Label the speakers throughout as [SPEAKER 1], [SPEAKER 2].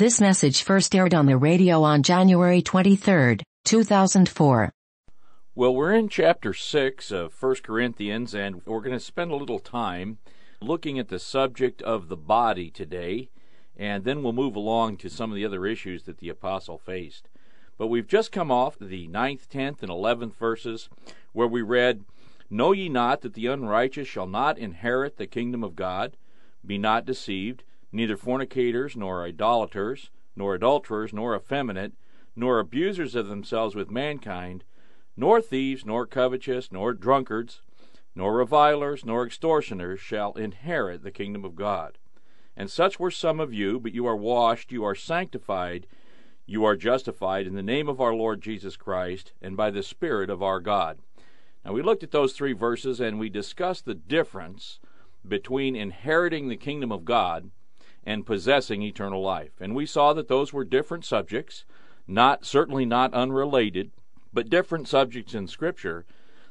[SPEAKER 1] This message first aired on the radio on January 23, 2004.
[SPEAKER 2] Well, we're in chapter 6 of 1 Corinthians, and we're going to spend a little time looking at the subject of the body today, and then we'll move along to some of the other issues that the apostle faced. But we've just come off the ninth, tenth, and eleventh verses where we read, Know ye not that the unrighteous shall not inherit the kingdom of God? Be not deceived neither fornicators, nor idolaters, nor adulterers, nor effeminate, nor abusers of themselves with mankind, nor thieves, nor covetous, nor drunkards, nor revilers, nor extortioners shall inherit the kingdom of God. And such were some of you, but you are washed, you are sanctified, you are justified in the name of our Lord Jesus Christ, and by the Spirit of our God. Now, we looked at those three verses and we discussed the difference between inheriting the kingdom of God and possessing eternal life. And we saw that those were different subjects, not certainly not unrelated, but different subjects in scripture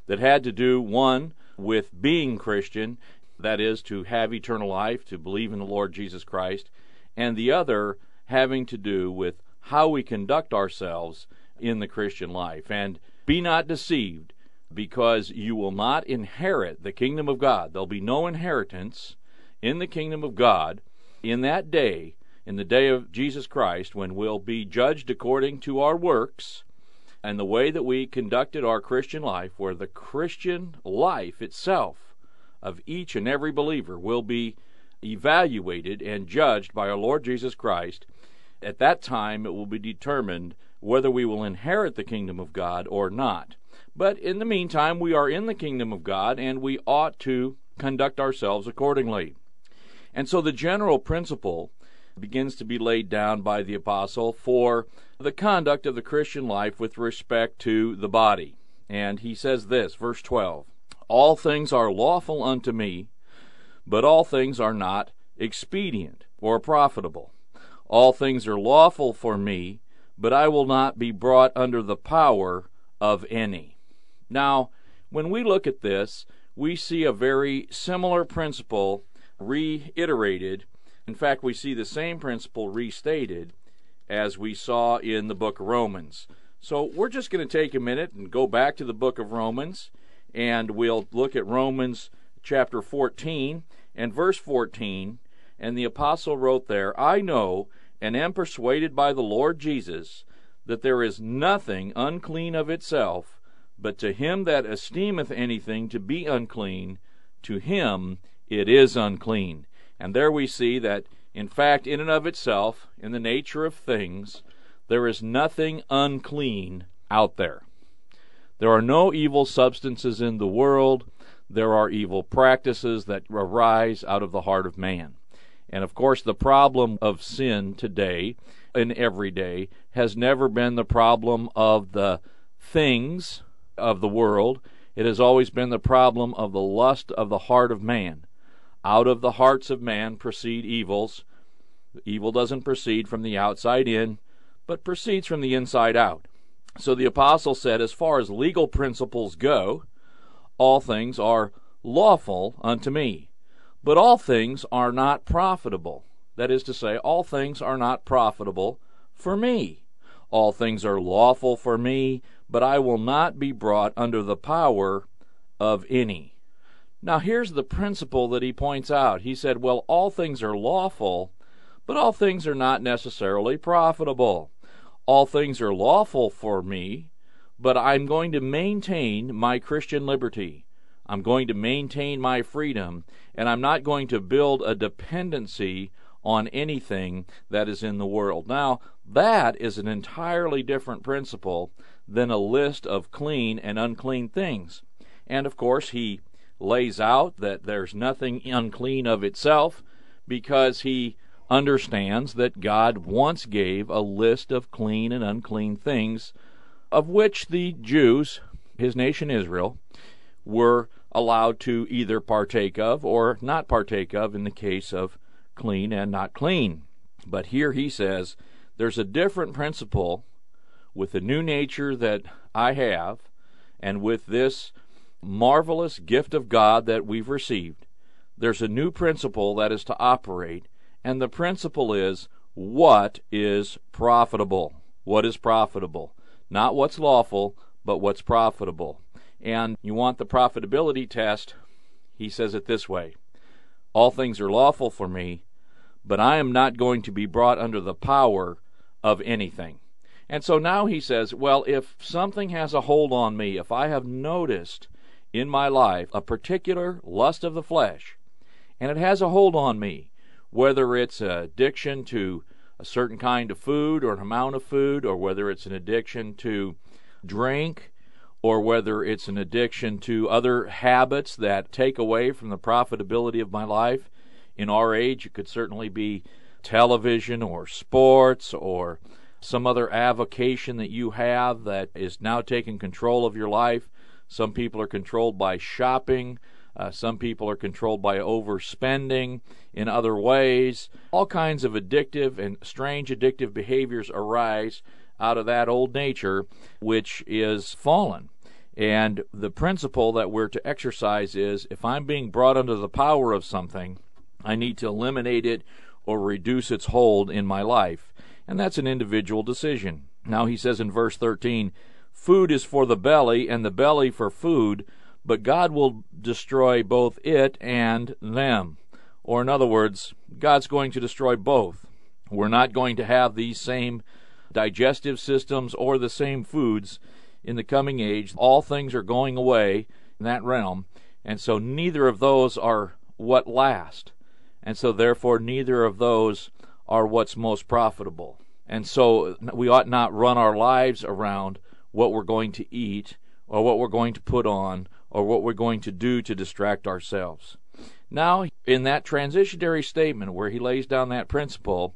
[SPEAKER 2] that had to do one with being Christian, that is to have eternal life, to believe in the Lord Jesus Christ, and the other having to do with how we conduct ourselves in the Christian life. And be not deceived, because you will not inherit the kingdom of God. There'll be no inheritance in the kingdom of God in that day, in the day of Jesus Christ, when we'll be judged according to our works and the way that we conducted our Christian life, where the Christian life itself of each and every believer will be evaluated and judged by our Lord Jesus Christ. At that time, it will be determined whether we will inherit the kingdom of God or not. But in the meantime, we are in the kingdom of God, and we ought to conduct ourselves accordingly. And so the general principle begins to be laid down by the apostle for the conduct of the Christian life with respect to the body. And he says this, verse 12 All things are lawful unto me, but all things are not expedient or profitable. All things are lawful for me, but I will not be brought under the power of any. Now, when we look at this, we see a very similar principle reiterated. In fact, we see the same principle restated as we saw in the book of Romans. So we're just going to take a minute and go back to the book of Romans, and we'll look at Romans chapter 14 and verse 14. And the apostle wrote there, I know and am persuaded by the Lord Jesus that there is nothing unclean of itself, but to him that esteemeth anything to be unclean, to him it is unclean. And there we see that, in fact, in and of itself, in the nature of things, there is nothing unclean out there. There are no evil substances in the world. There are evil practices that arise out of the heart of man. And of course, the problem of sin today and every day has never been the problem of the things of the world. It has always been the problem of the lust of the heart of man. Out of the hearts of man proceed evils. Evil doesn't proceed from the outside in, but proceeds from the inside out. So the apostle said, as far as legal principles go, all things are lawful unto me, but all things are not profitable. That is to say, all things are not profitable for me. All things are lawful for me, but I will not be brought under the power of any. Now, here's the principle that he points out. He said, Well, all things are lawful, but all things are not necessarily profitable. All things are lawful for me, but I'm going to maintain my Christian liberty. I'm going to maintain my freedom, and I'm not going to build a dependency on anything that is in the world. Now, that is an entirely different principle than a list of clean and unclean things. And of course, he lays out that there's nothing unclean of itself because he understands that God once gave a list of clean and unclean things of which the Jews, his nation Israel, were allowed to either partake of or not partake of in the case of clean and not clean. But here he says there's a different principle with the new nature that I have and with this marvelous gift of God that we've received, there's a new principle that is to operate, and the principle is what is profitable. What is profitable? Not what's lawful, but what's profitable. And you want the profitability test, he says it this way All things are lawful for me, but I am not going to be brought under the power of anything. And so now he says, well, if something has a hold on me, if I have noticed in my life a particular lust of the flesh, and it has a hold on me, whether it's addiction to a certain kind of food or an amount of food, or whether it's an addiction to drink, or whether it's an addiction to other habits that take away from the profitability of my life. In our age, it could certainly be television or sports or some other avocation that you have that is now taking control of your life. Some people are controlled by shopping. Uh, some people are controlled by overspending in other ways. All kinds of addictive and strange addictive behaviors arise out of that old nature, which is fallen. And the principle that we're to exercise is if I'm being brought under the power of something, I need to eliminate it or reduce its hold in my life. And that's an individual decision. Now he says in verse 13, Food is for the belly, and the belly for food, but God will destroy both it and them. Or, in other words, God's going to destroy both. We're not going to have these same digestive systems or the same foods in the coming age. All things are going away in that realm, and so neither of those are what last. And so, therefore, neither of those are what's most profitable. And so we ought not run our lives around what we're going to eat or what we're going to put on or what we're going to do to distract ourselves. Now, in that transitionary statement where he lays down that principle,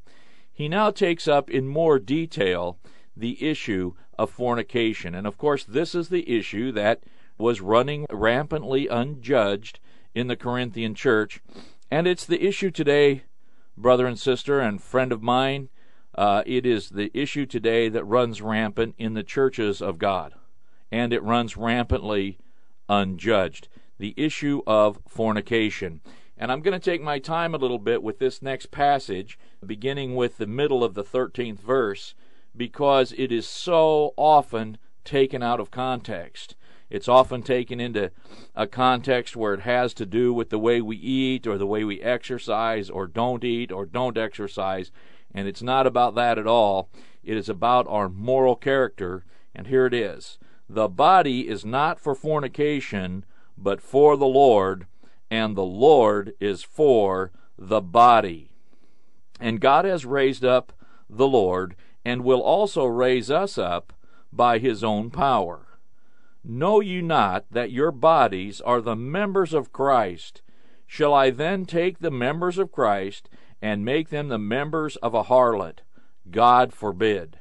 [SPEAKER 2] he now takes up in more detail the issue of fornication. And of course, this is the issue that was running rampantly unjudged in the Corinthian church. And it's the issue today brother and sister and friend of mine, uh, it is the issue today that runs rampant in the churches of God, and it runs rampantly unjudged. The issue of fornication. And I'm going to take my time a little bit with this next passage, beginning with the middle of the 13th verse, because it is so often taken out of context. It's often taken into a context where it has to do with the way we eat or the way we exercise or don't eat or don't exercise. And it's not about that at all. It is about our moral character. And here it is The body is not for fornication, but for the Lord, and the Lord is for the body. And God has raised up the Lord, and will also raise us up by his own power. Know you not that your bodies are the members of Christ? Shall I then take the members of Christ and make them the members of a harlot? God forbid.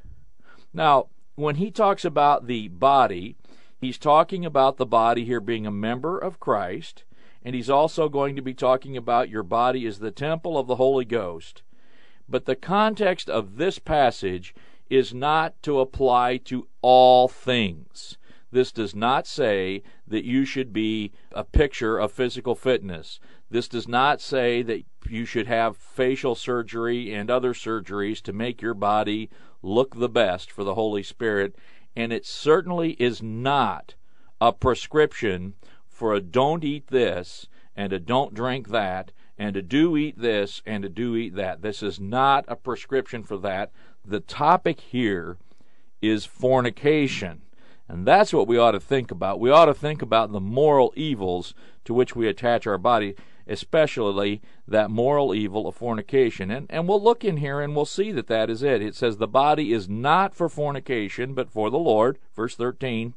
[SPEAKER 2] Now, when he talks about the body, he's talking about the body here being a member of Christ, and he's also going to be talking about your body is the temple of the Holy Ghost. But the context of this passage is not to apply to all things. This does not say that you should be a picture of physical fitness. This does not say that you should have facial surgery and other surgeries to make your body look the best for the Holy Spirit. And it certainly is not a prescription for a don't eat this and a don't drink that and a do eat this and a do eat that. This is not a prescription for that. The topic here is fornication. And that's what we ought to think about. We ought to think about the moral evils to which we attach our body, especially that moral evil of fornication. And, and we'll look in here and we'll see that that is it. It says, The body is not for fornication, but for the Lord. Verse 13.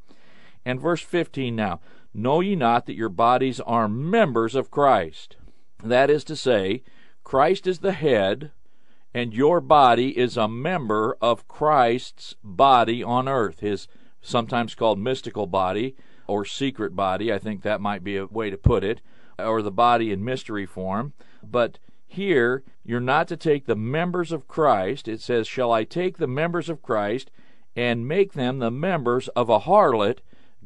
[SPEAKER 2] And verse 15 now. Know ye not that your bodies are members of Christ? That is to say, Christ is the head, and your body is a member of Christ's body on earth, his sometimes called mystical body or secret body. I think that might be a way to put it, or the body in mystery form. But here, you're not to take the members of Christ. It says, Shall I take the members of Christ and make them the members of a harlot?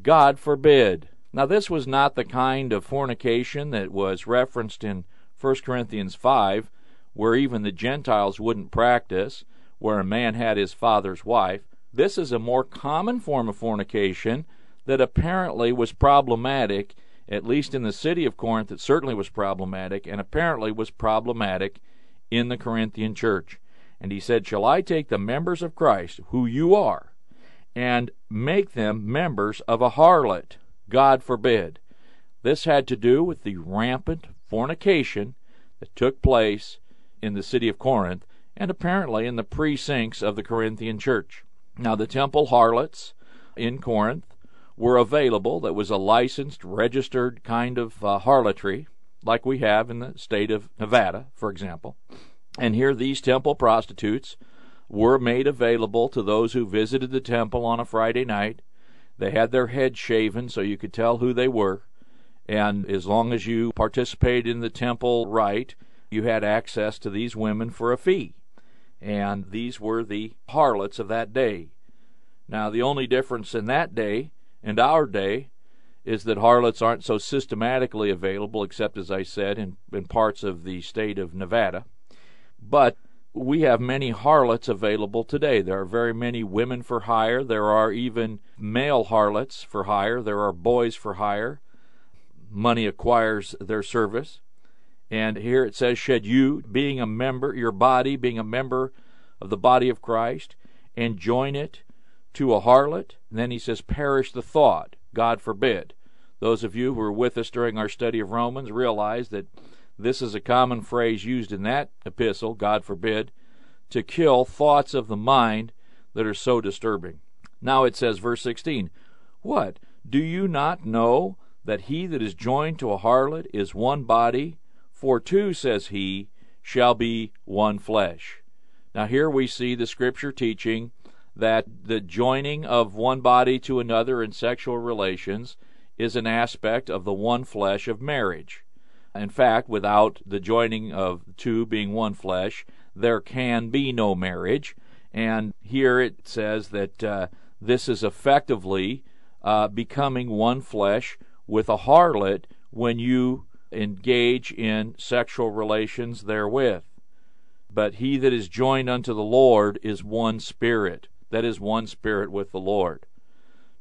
[SPEAKER 2] God forbid. Now, this was not the kind of fornication that was referenced in 1 Corinthians 5, where even the Gentiles wouldn't practice, where a man had his father's wife. This is a more common form of fornication that apparently was problematic, at least in the city of Corinth, it certainly was problematic, and apparently was problematic in the Corinthian church. And he said, Shall I take the members of Christ, who you are, and make them members of a harlot? God forbid. This had to do with the rampant fornication that took place in the city of Corinth and apparently in the precincts of the Corinthian church. Now, the temple harlots in Corinth were available. That was a licensed, registered kind of uh, harlotry, like we have in the state of Nevada, for example. And here, these temple prostitutes were made available to those who visited the temple on a Friday night. They had their heads shaven so you could tell who they were. And as long as you participated in the temple rite, you had access to these women for a fee. And these were the harlots of that day. Now, the only difference in that day and our day is that harlots aren't so systematically available, except, as I said, in, in parts of the state of Nevada. But we have many harlots available today. There are very many women for hire. There are even male harlots for hire. There are boys for hire money acquires their service. And here it says, Should you, being a member, your body, being a member of the body of Christ, and join it to a harlot? And then he says, Perish the thought. God forbid. Those of you who were with us during our study of Romans realize that this is a common phrase used in that epistle, God forbid, to kill thoughts of the mind that are so disturbing. Now it says, verse 16, What? Do you not know that he that is joined to a harlot is one body, for two, says he, shall be one flesh. Now, here we see the scripture teaching that the joining of one body to another in sexual relations is an aspect of the one flesh of marriage. In fact, without the joining of two being one flesh, there can be no marriage. And here it says that uh, this is effectively uh, becoming one flesh with a harlot when you engage in sexual relations therewith. But he that is joined unto the Lord is one spirit. That is one spirit with the Lord.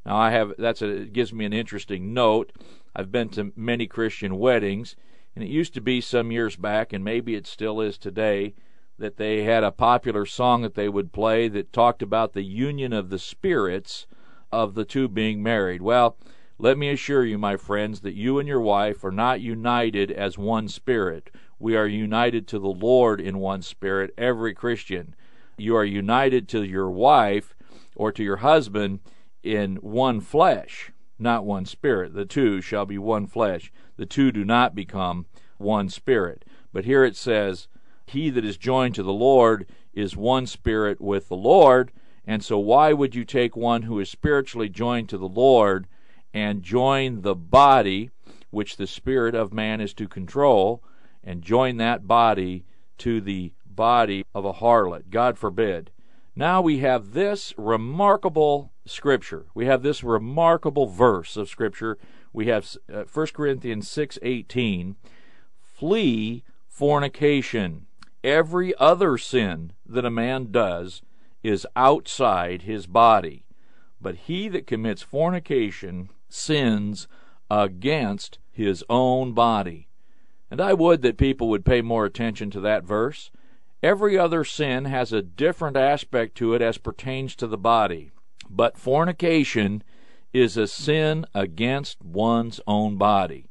[SPEAKER 2] Now I have that's a it gives me an interesting note. I've been to many Christian weddings, and it used to be some years back, and maybe it still is today, that they had a popular song that they would play that talked about the union of the spirits of the two being married. Well, let me assure you, my friends, that you and your wife are not united as one spirit. We are united to the Lord in one spirit, every Christian. You are united to your wife or to your husband in one flesh, not one spirit. The two shall be one flesh. The two do not become one spirit. But here it says, He that is joined to the Lord is one spirit with the Lord. And so, why would you take one who is spiritually joined to the Lord? And join the body, which the spirit of man is to control, and join that body to the body of a harlot. God forbid. Now we have this remarkable scripture. We have this remarkable verse of scripture. We have uh, 1 Corinthians 6:18, "Flee fornication. Every other sin that a man does is outside his body, but he that commits fornication sins against his own body. And I would that people would pay more attention to that verse. Every other sin has a different aspect to it as pertains to the body. But fornication is a sin against one's own body.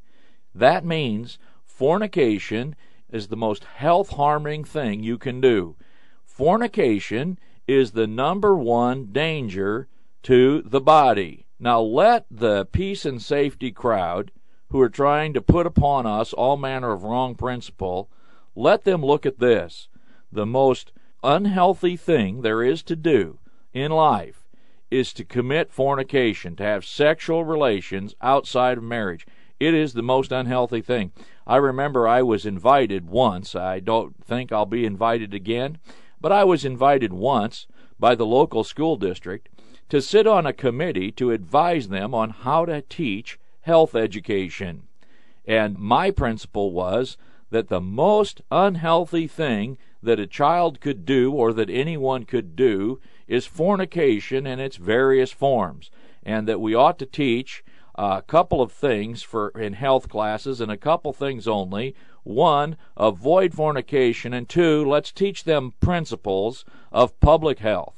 [SPEAKER 2] That means fornication is the most health harming thing you can do. Fornication is the number one danger to the body. Now let the peace and safety crowd who are trying to put upon us all manner of wrong principle, let them look at this. The most unhealthy thing there is to do in life is to commit fornication, to have sexual relations outside of marriage. It is the most unhealthy thing. I remember I was invited once. I don't think I'll be invited again, but I was invited once by the local school district to sit on a committee to advise them on how to teach health education. And my principle was that the most unhealthy thing that a child could do or that anyone could do is fornication in its various forms, and that we ought to teach a couple of things for in health classes and a couple things only. One, avoid fornication, and two, let's teach them principles of public health.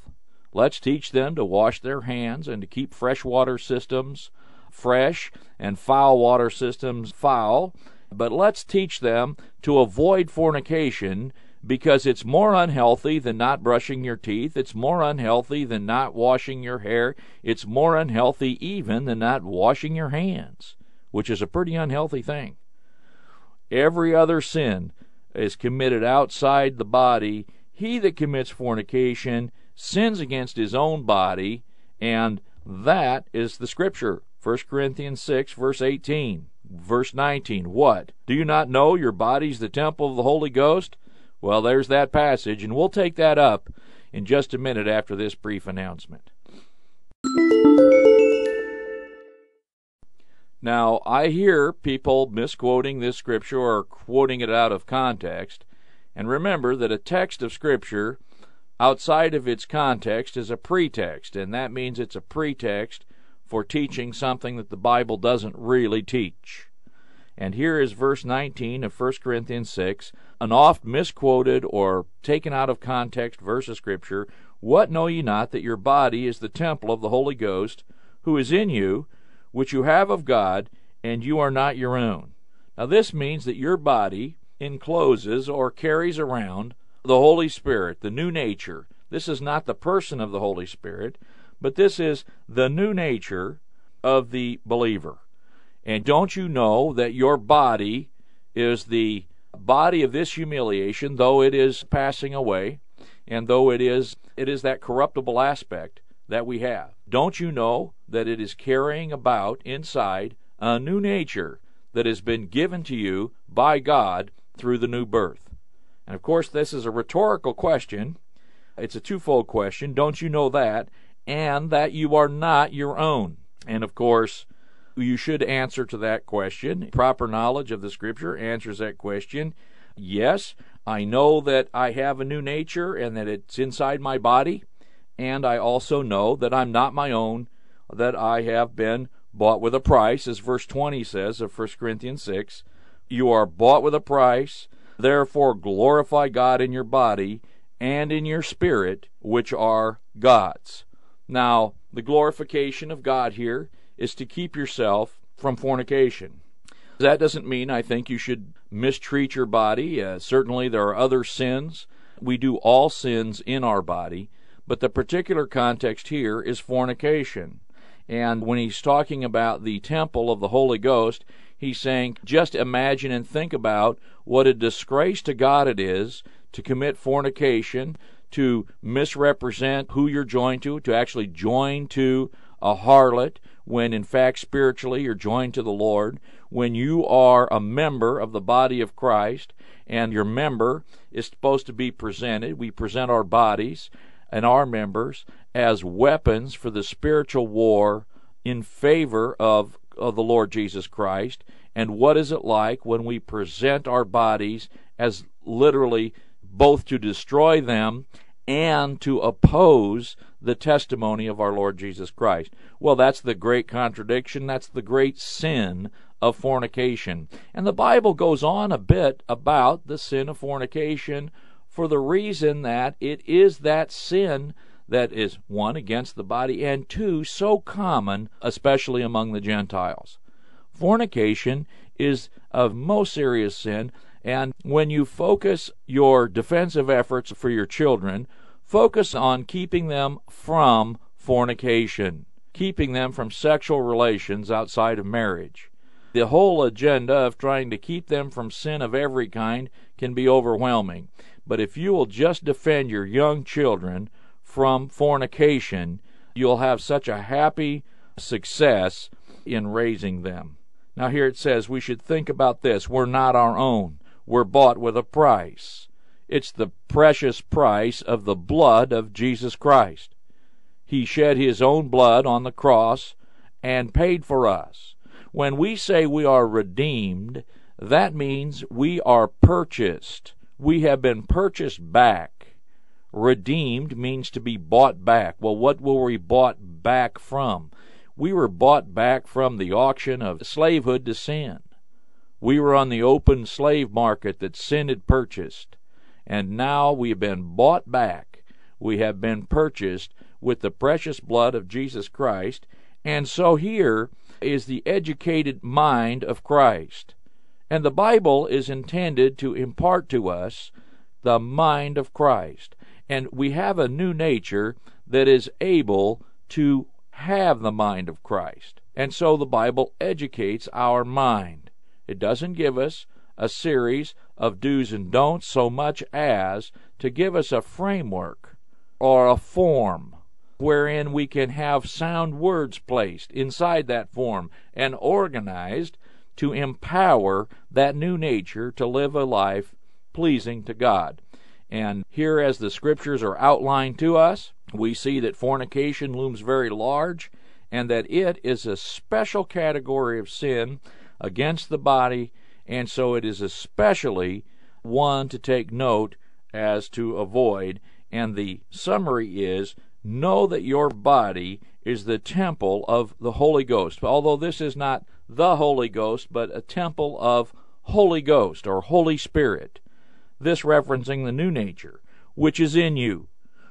[SPEAKER 2] Let's teach them to wash their hands and to keep freshwater systems fresh and foul water systems foul. But let's teach them to avoid fornication because it's more unhealthy than not brushing your teeth. It's more unhealthy than not washing your hair. It's more unhealthy even than not washing your hands, which is a pretty unhealthy thing. Every other sin is committed outside the body. He that commits fornication sins against his own body, and that is the scripture. 1 Corinthians 6, verse 18. Verse 19. What? Do you not know your body's the temple of the Holy Ghost? Well, there's that passage, and we'll take that up in just a minute after this brief announcement. Now, I hear people misquoting this scripture or quoting it out of context, and remember that a text of scripture outside of its context is a pretext, and that means it's a pretext for teaching something that the Bible doesn't really teach. And here is verse 19 of 1 Corinthians 6, an oft misquoted or taken out of context verse of Scripture. What know ye not that your body is the temple of the Holy Ghost, who is in you, which you have of God, and you are not your own? Now, this means that your body encloses or carries around the Holy Spirit, the new nature. This is not the person of the Holy Spirit, but this is the new nature of the believer. And don't you know that your body is the body of this humiliation, though it is passing away, and though it is it is that corruptible aspect that we have. Don't you know that it is carrying about inside a new nature that has been given to you by God through the new birth? And of course, this is a rhetorical question. It's a twofold question. Don't you know that? And that you are not your own. And of course, you should answer to that question. Proper knowledge of the Scripture answers that question. Yes, I know that I have a new nature and that it's inside my body, and I also know that I'm not my own, that I have been bought with a price, as verse 20 says of 1 Corinthians 6. You are bought with a price, therefore glorify God in your body and in your spirit, which are God's. Now, the glorification of God here is to keep yourself from fornication. That doesn't mean I think you should mistreat your body. Uh, certainly, there are other sins. We do all sins in our body, but the particular context here is fornication. And when he's talking about the temple of the Holy Ghost, he's saying, just imagine and think about what a disgrace to God it is to commit fornication, to misrepresent who you're joined to, to actually join to a harlot, when in fact spiritually you're joined to the Lord, when you are a member of the body of Christ, and your member is supposed to be presented. We present our bodies and our members as weapons for the spiritual war in favor of, of the Lord Jesus Christ. And what is it like when we present our bodies as literally both to destroy them and to oppose the testimony of our Lord Jesus Christ. Well, that's the great contradiction. That's the great sin of fornication. And the Bible goes on a bit about the sin of fornication for the reason that it is that sin that is one against the body and two so common especially among the Gentiles. Fornication is of most serious sin and when you focus your defensive efforts for your children, focus on keeping them from fornication, keeping them from sexual relations outside of marriage. The whole agenda of trying to keep them from sin of every kind can be overwhelming. But if you will just defend your young children from fornication, you'll have such a happy success in raising them. Now, here it says we should think about this. We're not our own we're bought with a price. It's the precious price of the blood of Jesus Christ. He shed his own blood on the cross and paid for us. When we say we are redeemed, that means we are purchased. We have been purchased back. Redeemed means to be bought back. Well, what were we bought back from? We were bought back from the auction of slavehood to sin. We were on the open slave market that sin had purchased, and now we have been bought back. We have been purchased with the precious blood of Jesus Christ, and so here is the educated mind of Christ. And the Bible is intended to impart to us the mind of Christ. And we have a new nature that is able to have the mind of Christ. And so the Bible educates our mind. It doesn't give us a series of do's and don'ts so much as to give us a framework or a form wherein we can have sound words placed inside that form and organized to empower that new nature to live a life pleasing to God. And here, as the scriptures are outlined to us, we see that fornication looms very large and that it is a special category of sin against the body, and so it is especially one to take note as to avoid. And the summary is know that your body is the temple of the Holy Ghost. Although this is not the Holy Ghost, but a temple of Holy Ghost or Holy Spirit. This referencing the new nature, which is in you,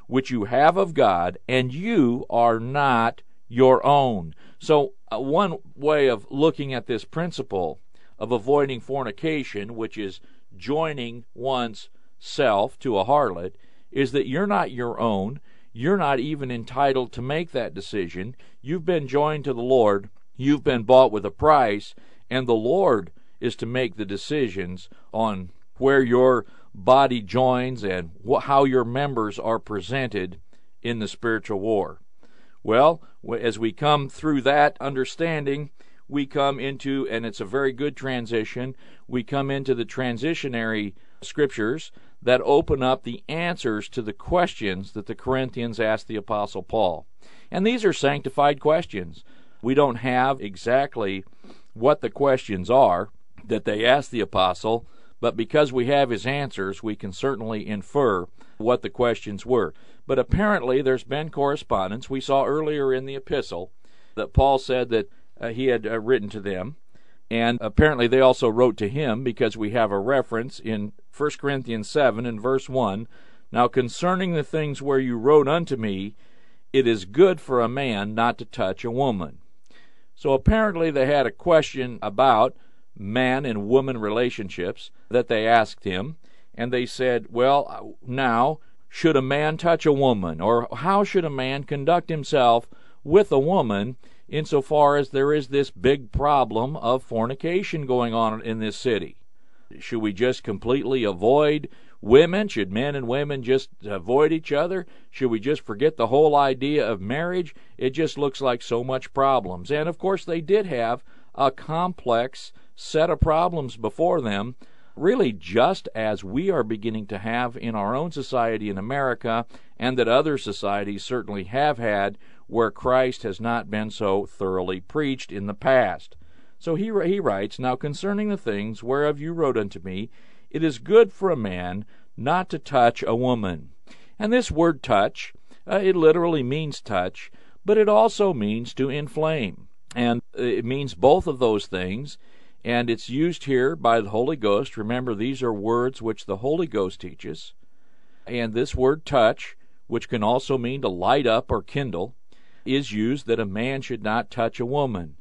[SPEAKER 2] which you have of God, and you are not your own. So, uh, one way of looking at this principle of avoiding fornication, which is joining one's self to a harlot, is that you're not your own. You're not even entitled to make that decision. You've been joined to the Lord. You've been bought with a price, and the Lord is to make the decisions on where your body joins and wh- how your members are presented in the spiritual war. Well, as we come through that understanding, we come into, and it's a very good transition, we come into the transitionary scriptures that open up the answers to the questions that the Corinthians asked the Apostle Paul. And these are sanctified questions. We don't have exactly what the questions are that they asked the Apostle, but because we have his answers, we can certainly infer what the questions were. But apparently, there's been correspondence. We saw earlier in the epistle that Paul said that uh, he had uh, written to them. And apparently, they also wrote to him because we have a reference in 1 Corinthians 7 and verse 1. Now, concerning the things where you wrote unto me, it is good for a man not to touch a woman. So apparently, they had a question about man and woman relationships that they asked him. And they said, Well, uh, now, should a man touch a woman, or how should a man conduct himself with a woman insofar as there is this big problem of fornication going on in this city? Should we just completely avoid women? Should men and women just avoid each other? Should we just forget the whole idea of marriage? It just looks like so much problems. And of course, they did have a complex set of problems before them really just as we are beginning to have in our own society in America, and that other societies certainly have had, where Christ has not been so thoroughly preached in the past. So he, he writes, Now concerning the things whereof you wrote unto me, it is good for a man not to touch a woman. And this word touch, uh, it literally means touch, but it also means to inflame. And it means both of those things and it's used here by the Holy Ghost. Remember, these are words which the Holy Ghost teaches. And this word touch, which can also mean to light up or kindle, is used that a man should not touch a woman.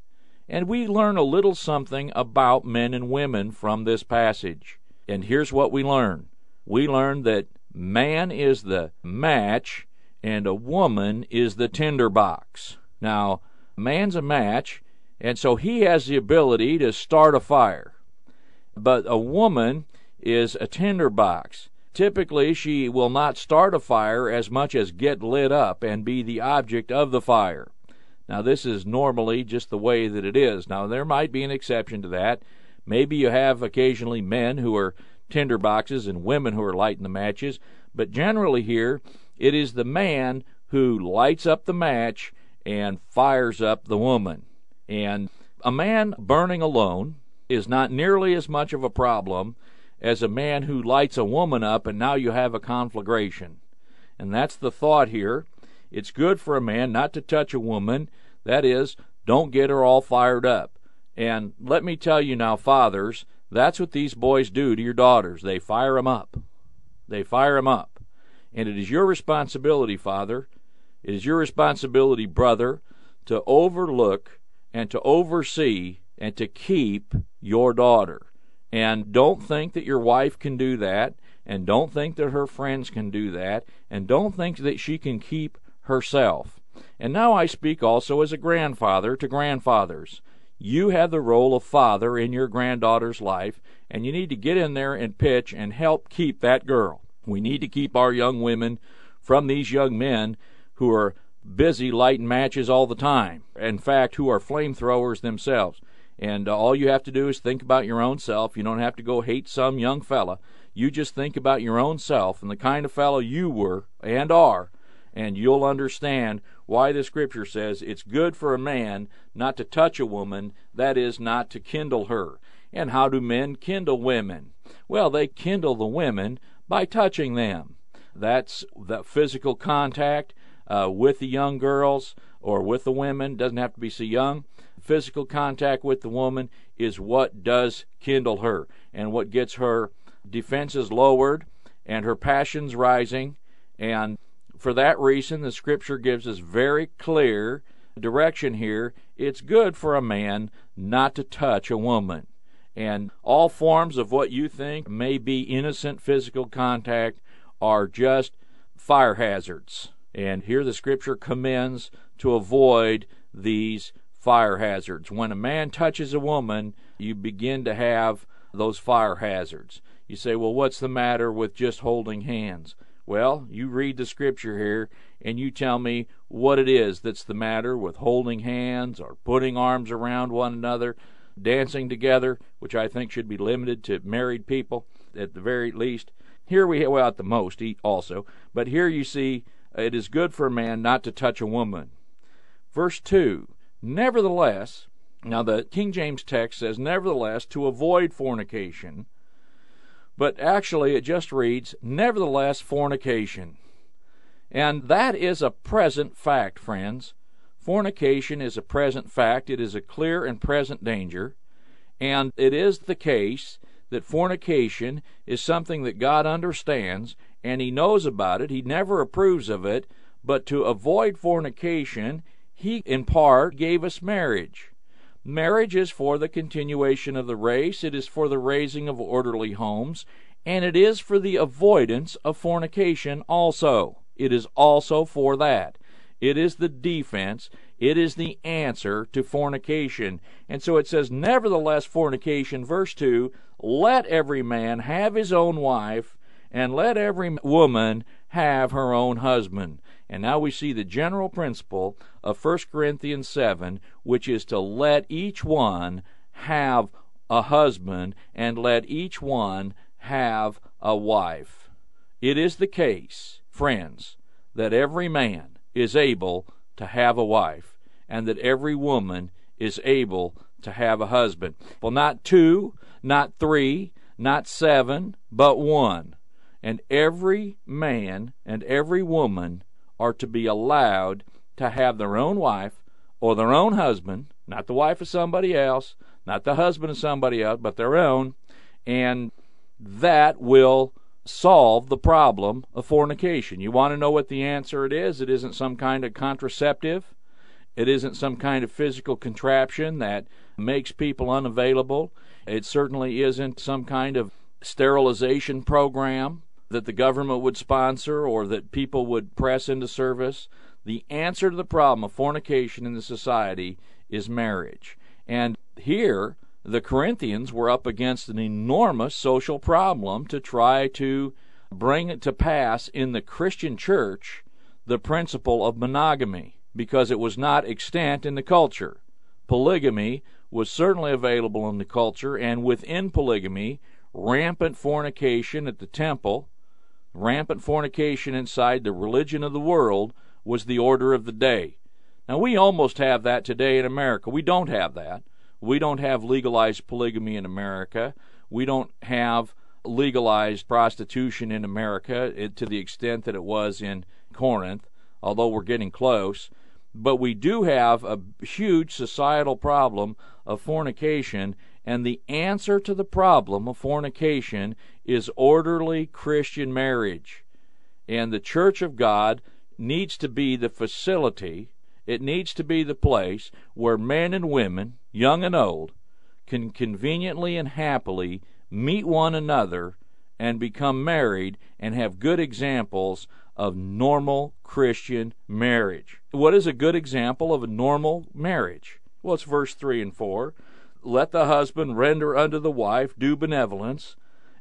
[SPEAKER 2] And we learn a little something about men and women from this passage. And here's what we learn we learn that man is the match and a woman is the tinderbox. Now, man's a match and so he has the ability to start a fire. But a woman is a tinderbox. Typically, she will not start a fire as much as get lit up and be the object of the fire. Now, this is normally just the way that it is. Now, there might be an exception to that. Maybe you have occasionally men who are tinderboxes and women who are lighting the matches, but generally here, it is the man who lights up the match and fires up the woman. And a man burning alone is not nearly as much of a problem as a man who lights a woman up and now you have a conflagration. And that's the thought here. It's good for a man not to touch a woman. That is, don't get her all fired up. And let me tell you now, fathers, that's what these boys do to your daughters. They fire them up. They fire them up. And it is your responsibility, father, it is your responsibility, brother, to overlook and to oversee and to keep your daughter. And don't think that your wife can do that, and don't think that her friends can do that, and don't think that she can keep herself. And now I speak also as a grandfather to grandfathers. You have the role of father in your granddaughter's life, and you need to get in there and pitch and help keep that girl. We need to keep our young women from these young men who are busy lighting matches all the time. In fact, who are flamethrowers themselves. And uh, all you have to do is think about your own self. You don't have to go hate some young fella. You just think about your own self and the kind of fellow you were and are, and you'll understand why the scripture says it's good for a man not to touch a woman, that is, not to kindle her. And how do men kindle women? Well, they kindle the women by touching them. That's the physical contact uh, with the young girls or with the women, doesn't have to be so young. Physical contact with the woman is what does kindle her and what gets her defenses lowered and her passions rising. And for that reason, the scripture gives us very clear direction here. It's good for a man not to touch a woman. And all forms of what you think may be innocent physical contact are just fire hazards. And here the scripture commends to avoid these fire hazards. When a man touches a woman, you begin to have those fire hazards. You say, well, what's the matter with just holding hands? Well, you read the scripture here and you tell me what it is that's the matter with holding hands or putting arms around one another, dancing together, which I think should be limited to married people at the very least. Here we well at the most also, but here you see it is good for a man not to touch a woman. Verse 2 Nevertheless, now the King James text says, nevertheless, to avoid fornication, but actually it just reads, nevertheless, fornication. And that is a present fact, friends. Fornication is a present fact. It is a clear and present danger. And it is the case that fornication is something that God understands and He knows about it. He never approves of it. But to avoid fornication, He in part gave us marriage. Marriage is for the continuation of the race, it is for the raising of orderly homes, and it is for the avoidance of fornication also. It is also for that. It is the defense. It is the answer to fornication. And so it says, Nevertheless, fornication, verse 2 let every man have his own wife, and let every woman have her own husband. And now we see the general principle of 1 Corinthians 7, which is to let each one have a husband and let each one have a wife. It is the case, friends, that every man is able to have a wife and that every woman is able to have a husband. Well, not two, not three, not seven, but one. And every man and every woman are to be allowed to have their own wife or their own husband, not the wife of somebody else, not the husband of somebody else, but their own, and that will solve the problem of fornication. You want to know what the answer it is? It isn't some kind of contraceptive. It isn't some kind of physical contraption that makes people unavailable. It certainly isn't some kind of sterilization program that the government would sponsor or that people would press into service. The answer to the problem of fornication in the society is marriage. And here, the Corinthians were up against an enormous social problem to try to bring it to pass in the Christian church the principle of monogamy because it was not extant in the culture. Polygamy was certainly available in the culture, and within polygamy, rampant fornication at the temple, rampant fornication inside the religion of the world was the order of the day. Now, we almost have that today in America. We don't have that. We don't have legalized polygamy in America. We don't have legalized prostitution in America eh, to the extent that it was in Corinth, although we're getting close. But we do have a huge societal problem of fornication, and the answer to the problem of fornication is orderly Christian marriage. And the Church of God needs to be the facility, it needs to be the place where men and women, young and old, can conveniently and happily meet one another and become married and have good examples of normal Christian marriage. What is a good example of a normal marriage? Well, it's verse 3 and 4. Let the husband render unto the wife due benevolence,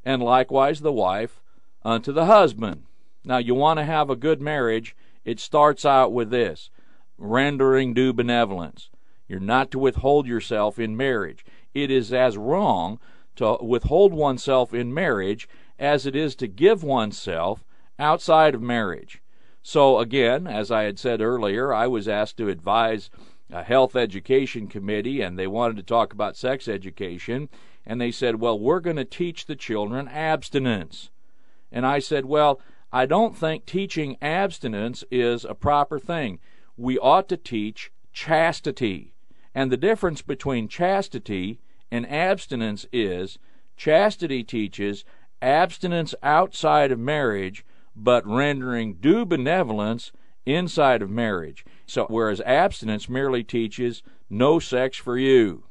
[SPEAKER 2] and likewise the wife unto the husband. Now, you want to have a good marriage, it starts out with this rendering due benevolence. You're not to withhold yourself in marriage. It is as wrong to withhold oneself in marriage as it is to give oneself outside of marriage. So, again, as I had said earlier, I was asked to advise a health education committee, and they wanted to talk about sex education. And they said, Well, we're going to teach the children abstinence. And I said, Well, I don't think teaching abstinence is a proper thing. We ought to teach chastity. And the difference between chastity and abstinence is chastity teaches abstinence outside of marriage, but rendering due benevolence inside of marriage. So, whereas abstinence merely teaches no sex for you.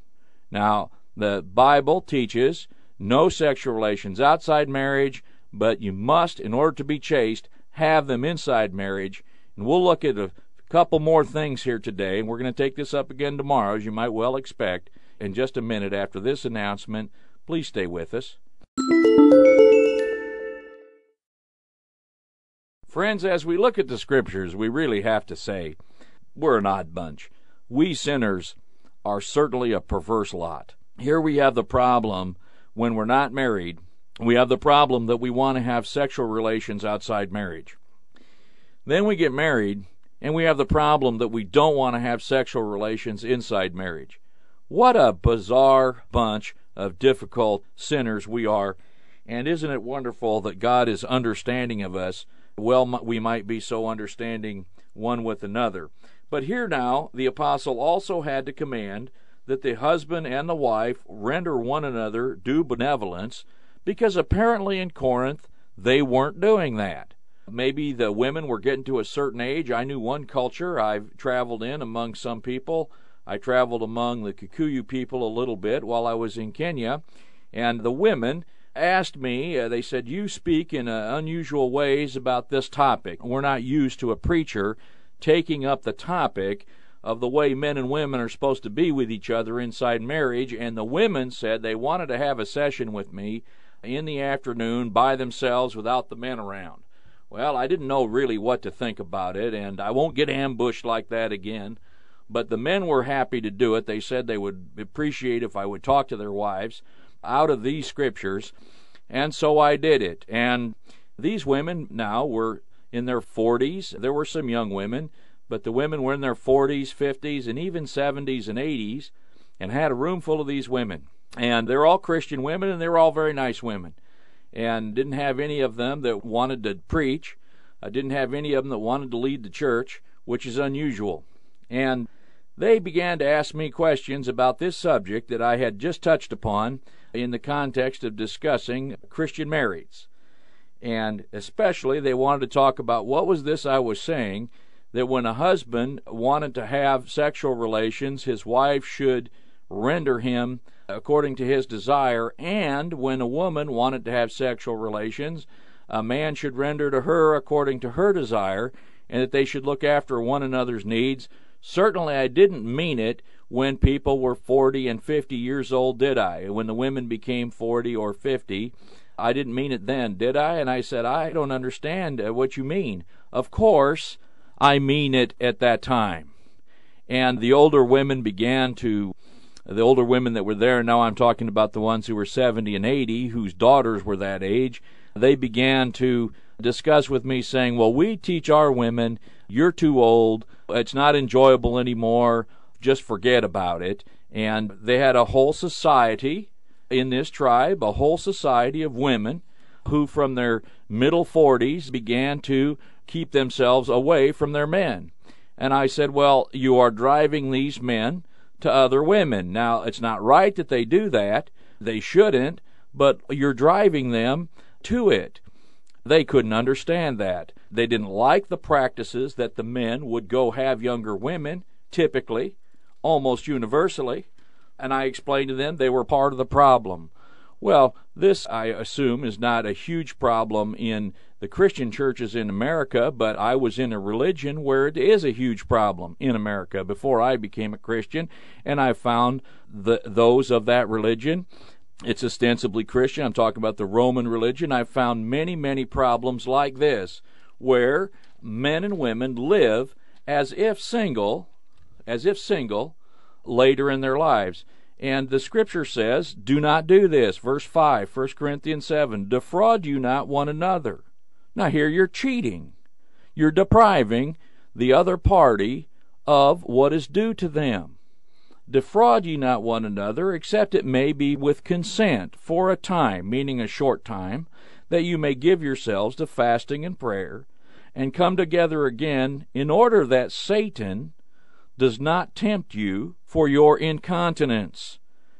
[SPEAKER 2] Now, the Bible teaches no sexual relations outside marriage, but you must, in order to be chaste, have them inside marriage. And we'll look at a couple more things here today, and we're going to take this up again tomorrow, as you might well expect, in just a minute after this announcement. Please stay with us. Friends, as we look at the scriptures, we really have to say we're an odd bunch. We sinners are certainly a perverse lot. Here we have the problem when we're not married we have the problem that we want to have sexual relations outside marriage. Then we get married, and we have the problem that we don't want to have sexual relations inside marriage. What a bizarre bunch of difficult sinners we are. And isn't it wonderful that God is understanding of us? Well, we might be so understanding one with another. But here now, the apostle also had to command that the husband and the wife render one another due benevolence because apparently in Corinth they weren't doing that. Maybe the women were getting to a certain age. I knew one culture I've traveled in among some people. I traveled among the Kikuyu people a little bit while I was in Kenya, and the women asked me, uh, they said, You speak in uh, unusual ways about this topic. We're not used to a preacher taking up the topic of the way men and women are supposed to be with each other inside marriage. And the women said they wanted to have a session with me in the afternoon by themselves without the men around. Well, I didn't know really what to think about it, and I won't get ambushed like that again. But the men were happy to do it. They said they would appreciate if I would talk to their wives out of these scriptures. And so I did it. And these women now were in their 40s. There were some young women, but the women were in their 40s, 50s, and even 70s and 80s, and had a room full of these women and they're all Christian women, and they're all very nice women, and didn't have any of them that wanted to preach. I didn't have any of them that wanted to lead the church, which is unusual. And they began to ask me questions about this subject that I had just touched upon in the context of discussing Christian marriage. And especially, they wanted to talk about what was this I was saying that when a husband wanted to have sexual relations, his wife should render him according to his desire, and when a woman wanted to have sexual relations, a man should render to her according to her desire, and that they should look after one another's needs. Certainly, I didn't mean it when people were 40 and 50 years old, did I? When the women became 40 or 50. I didn't mean it then, did I? And I said, I don't understand uh, what you mean. Of course, I mean it at that time. And the older women began to the older women that were there, now I'm talking about the ones who were 70 and 80, whose daughters were that age, they began to discuss with me saying, Well, we teach our women, you're too old, it's not enjoyable anymore, just forget about it. And they had a whole society in this tribe, a whole society of women who, from their middle 40s, began to keep themselves away from their men. And I said, Well, you are driving these men to other women. Now, it's not right that they do that. They shouldn't, but you're driving them to it. They couldn't understand that. They didn't like the practices that the men would go have younger women, typically, almost universally. And I explained to them they were part of the problem. Well, this, I assume, is not a huge problem in the Christian churches in America, but I was in a religion where it is a huge problem in America before I became a Christian, and I found the, those of that religion. It's ostensibly Christian. I'm talking about the Roman religion. I found many, many problems like this, where men and women live as if single, as if single, later in their lives. And the scripture says, Do not do this. Verse 5, 1 Corinthians 7 Defraud you not one another. Now, here you're cheating. You're depriving the other party of what is due to them. Defraud ye not one another, except it may be with consent, for a time, meaning a short time, that you may give yourselves to fasting and prayer, and come together again, in order that Satan does not tempt you for your incontinence.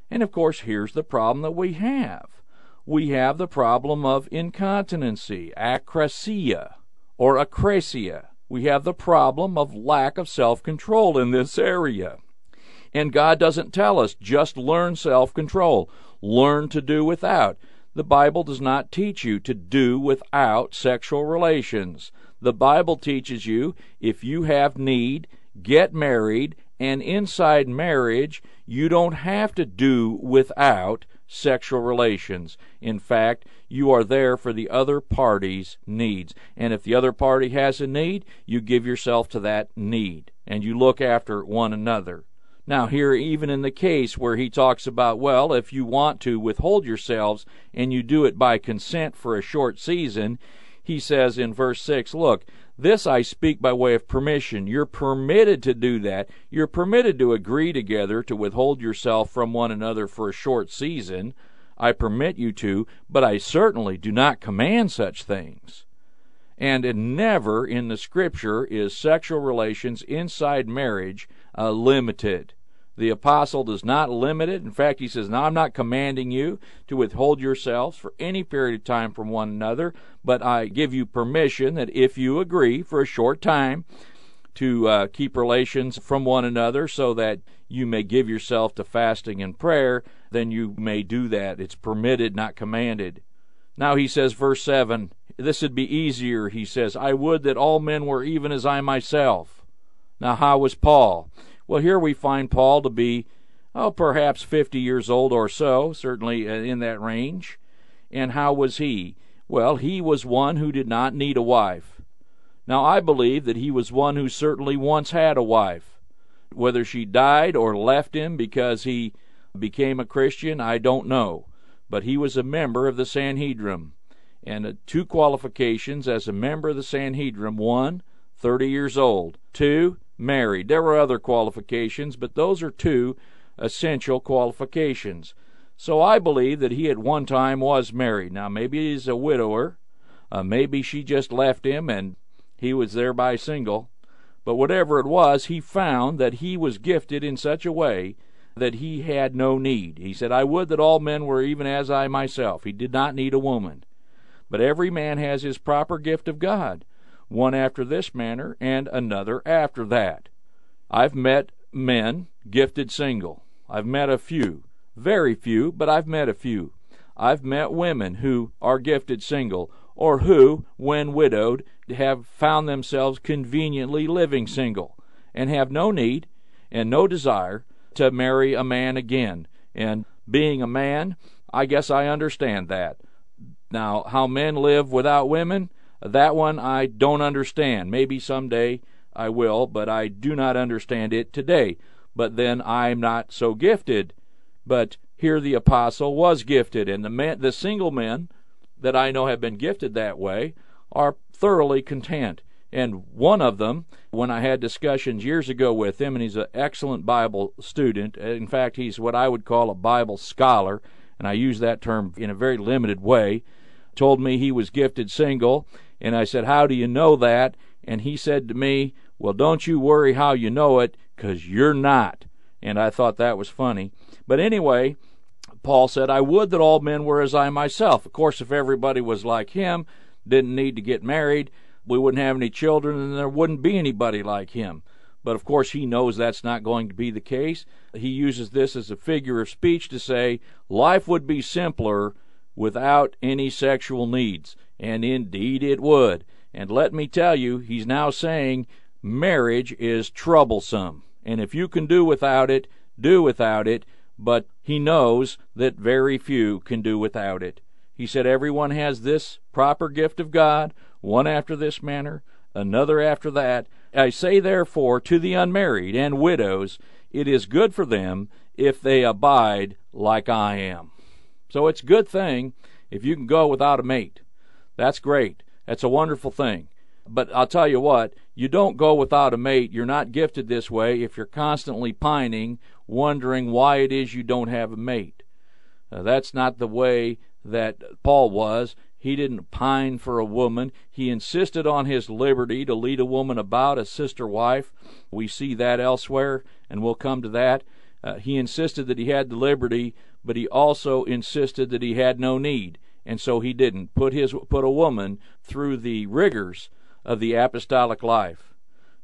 [SPEAKER 2] And of course, here's the problem that we have we have the problem of incontinency, acrasia, or acrasia. We have the problem of lack of self control in this area. And God doesn't tell us just learn self control, learn to do without. The Bible does not teach you to do without sexual relations. The Bible teaches you if you have need, get married, and inside marriage, you don't have to do without sexual relations. In fact, you are there for the other party's needs. And if the other party has a need, you give yourself to that need and you look after one another. Now, here, even in the case where he talks about, well, if you want to withhold yourselves and you do it by consent for a short season, he says in verse 6, look, this I speak by way of permission. You're permitted to do that. You're permitted to agree together to withhold yourself from one another for a short season. I permit you to, but I certainly do not command such things. And never in the Scripture is sexual relations inside marriage uh, limited. The apostle does not limit it. In fact, he says, Now I'm not commanding you to withhold yourselves for any period of time from one another, but I give you permission that if you agree for a short time to uh, keep relations from one another so that you may give yourself to fasting and prayer, then you may do that. It's permitted, not commanded. Now he says, verse 7, this would be easier. He says, I would that all men were even as I myself. Now, how was Paul? Well, here we find Paul to be, oh, perhaps 50 years old or so, certainly uh, in that range. And how was he? Well, he was one who did not need a wife. Now, I believe that he was one who certainly once had a wife. Whether she died or left him because he became a Christian, I don't know. But he was a member of the Sanhedrin. And uh, two qualifications as a member of the Sanhedrin one, 30 years old. Two, married. There were other qualifications, but those are two essential qualifications. So I believe that he at one time was married. Now, maybe he's a widower. Uh, maybe she just left him and he was thereby single. But whatever it was, he found that he was gifted in such a way that he had no need. He said, I would that all men were even as I myself. He did not need a woman. But every man has his proper gift of God one after this manner, and another after that. I've met men gifted single. I've met a few. Very few, but I've met a few. I've met women who are gifted single, or who, when widowed, have found themselves conveniently living single, and have no need and no desire to marry a man again. And being a man, I guess I understand that. Now, how men live without women, that one I don't understand. Maybe someday I will, but I do not understand it today. But then I'm not so gifted. But here the apostle was gifted, and the men, the single men that I know have been gifted that way are thoroughly content And one of them, when I had discussions years ago with him, and he's an excellent Bible student. In fact, he's what I would call a Bible scholar, and I use that term in a very limited way. Told me he was gifted single, and I said, How do you know that? And he said to me, Well, don't you worry how you know it, because you're not. And I thought that was funny. But anyway, Paul said, I would that all men were as I myself. Of course, if everybody was like him, didn't need to get married, we wouldn't have any children, and there wouldn't be anybody like him. But of course, he knows that's not going to be the case. He uses this as a figure of speech to say life would be simpler without any sexual needs. And indeed it would. And let me tell you, he's now saying marriage is troublesome. And if you can do without it, do without it. But he knows that very few can do without it. He said, Everyone has this proper gift of God one after this manner, another after that. I say therefore to the unmarried and widows, it is good for them if they abide like I am. So it's a good thing if you can go without a mate. That's great. That's a wonderful thing. But I'll tell you what, you don't go without a mate. You're not gifted this way if you're constantly pining, wondering why it is you don't have a mate. Uh, that's not the way that Paul was. He didn't pine for a woman. He insisted on his liberty to lead a woman about, a sister wife. We see that elsewhere, and we'll come to that. Uh, he insisted that he had the liberty, but he also insisted that he had no need, and so he didn't put his put a woman through the rigors of the apostolic life.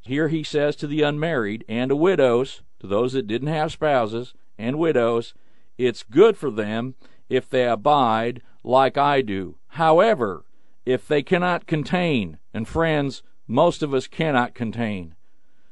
[SPEAKER 2] Here he says to the unmarried and to widows, to those that didn't have spouses and widows, it's good for them if they abide like I do. However, if they cannot contain, and friends, most of us cannot contain,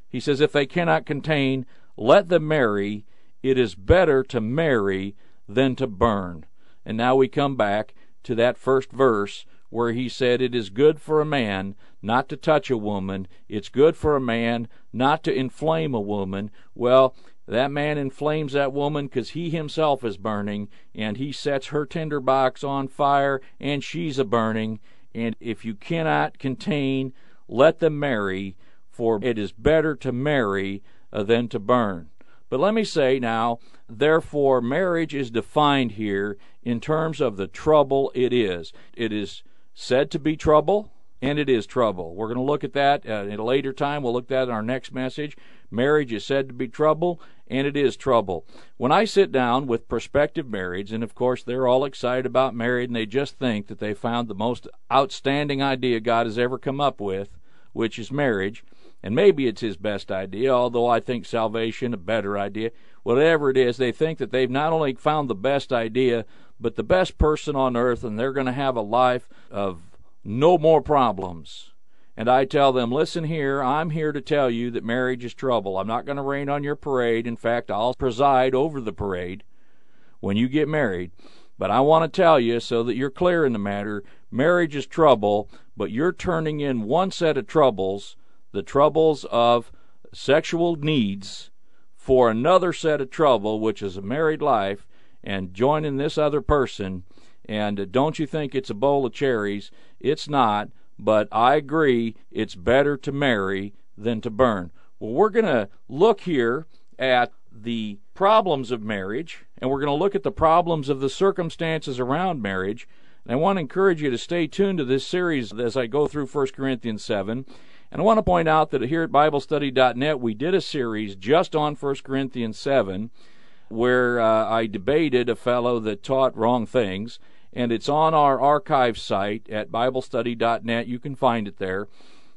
[SPEAKER 2] he says, if they cannot contain, let them marry. It is better to marry than to burn. And now we come back to that first verse where he said, It is good for a man not to touch a woman. It's good for a man not to inflame a woman. Well, that man inflames that woman because he himself is burning, and he sets her tinderbox on fire, and she's a burning. And if you cannot contain, let them marry, for it is better to marry uh, than to burn. But let me say now, therefore, marriage is defined here in terms of the trouble it is. It is said to be trouble, and it is trouble. We're going to look at that uh, at a later time. We'll look at that in our next message. Marriage is said to be trouble, and it is trouble. When I sit down with prospective marrieds, and of course they're all excited about marriage, and they just think that they found the most outstanding idea God has ever come up with, which is marriage, and maybe it's his best idea, although I think salvation a better idea. Whatever it is, they think that they've not only found the best idea, but the best person on earth, and they're going to have a life of no more problems. And I tell them, listen here, I'm here to tell you that marriage is trouble. I'm not going to rain on your parade. In fact, I'll preside over the parade when you get married. But I want to tell you so that you're clear in the matter marriage is trouble, but you're turning in one set of troubles, the troubles of sexual needs, for another set of trouble, which is a married life, and joining this other person and uh, don't you think it's a bowl of cherries? It's not, but I agree it's better to marry than to burn. Well, we're going to look here at the problems of marriage, and we're going to look at the problems of the circumstances around marriage. And I want to encourage you to stay tuned to this series as I go through 1 Corinthians 7. And I want to point out that here at BibleStudy.net, we did a series just on 1 Corinthians 7 where uh, I debated a fellow that taught wrong things and it's on our archive site at BibleStudy.net. You can find it there,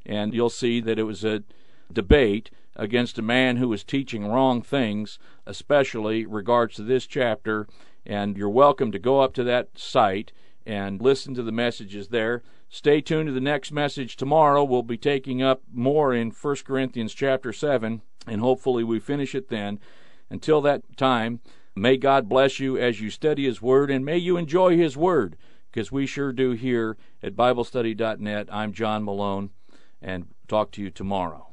[SPEAKER 2] and you'll see that it was a debate against a man who was teaching wrong things, especially regards to this chapter. And you're welcome to go up to that site and listen to the messages there. Stay tuned to the next message tomorrow. We'll be taking up more in 1 Corinthians chapter 7, and hopefully we finish it then. Until that time, May God bless you as you study His Word, and may you enjoy His Word, because we sure do here at BibleStudy.net. I'm John Malone, and talk to you tomorrow.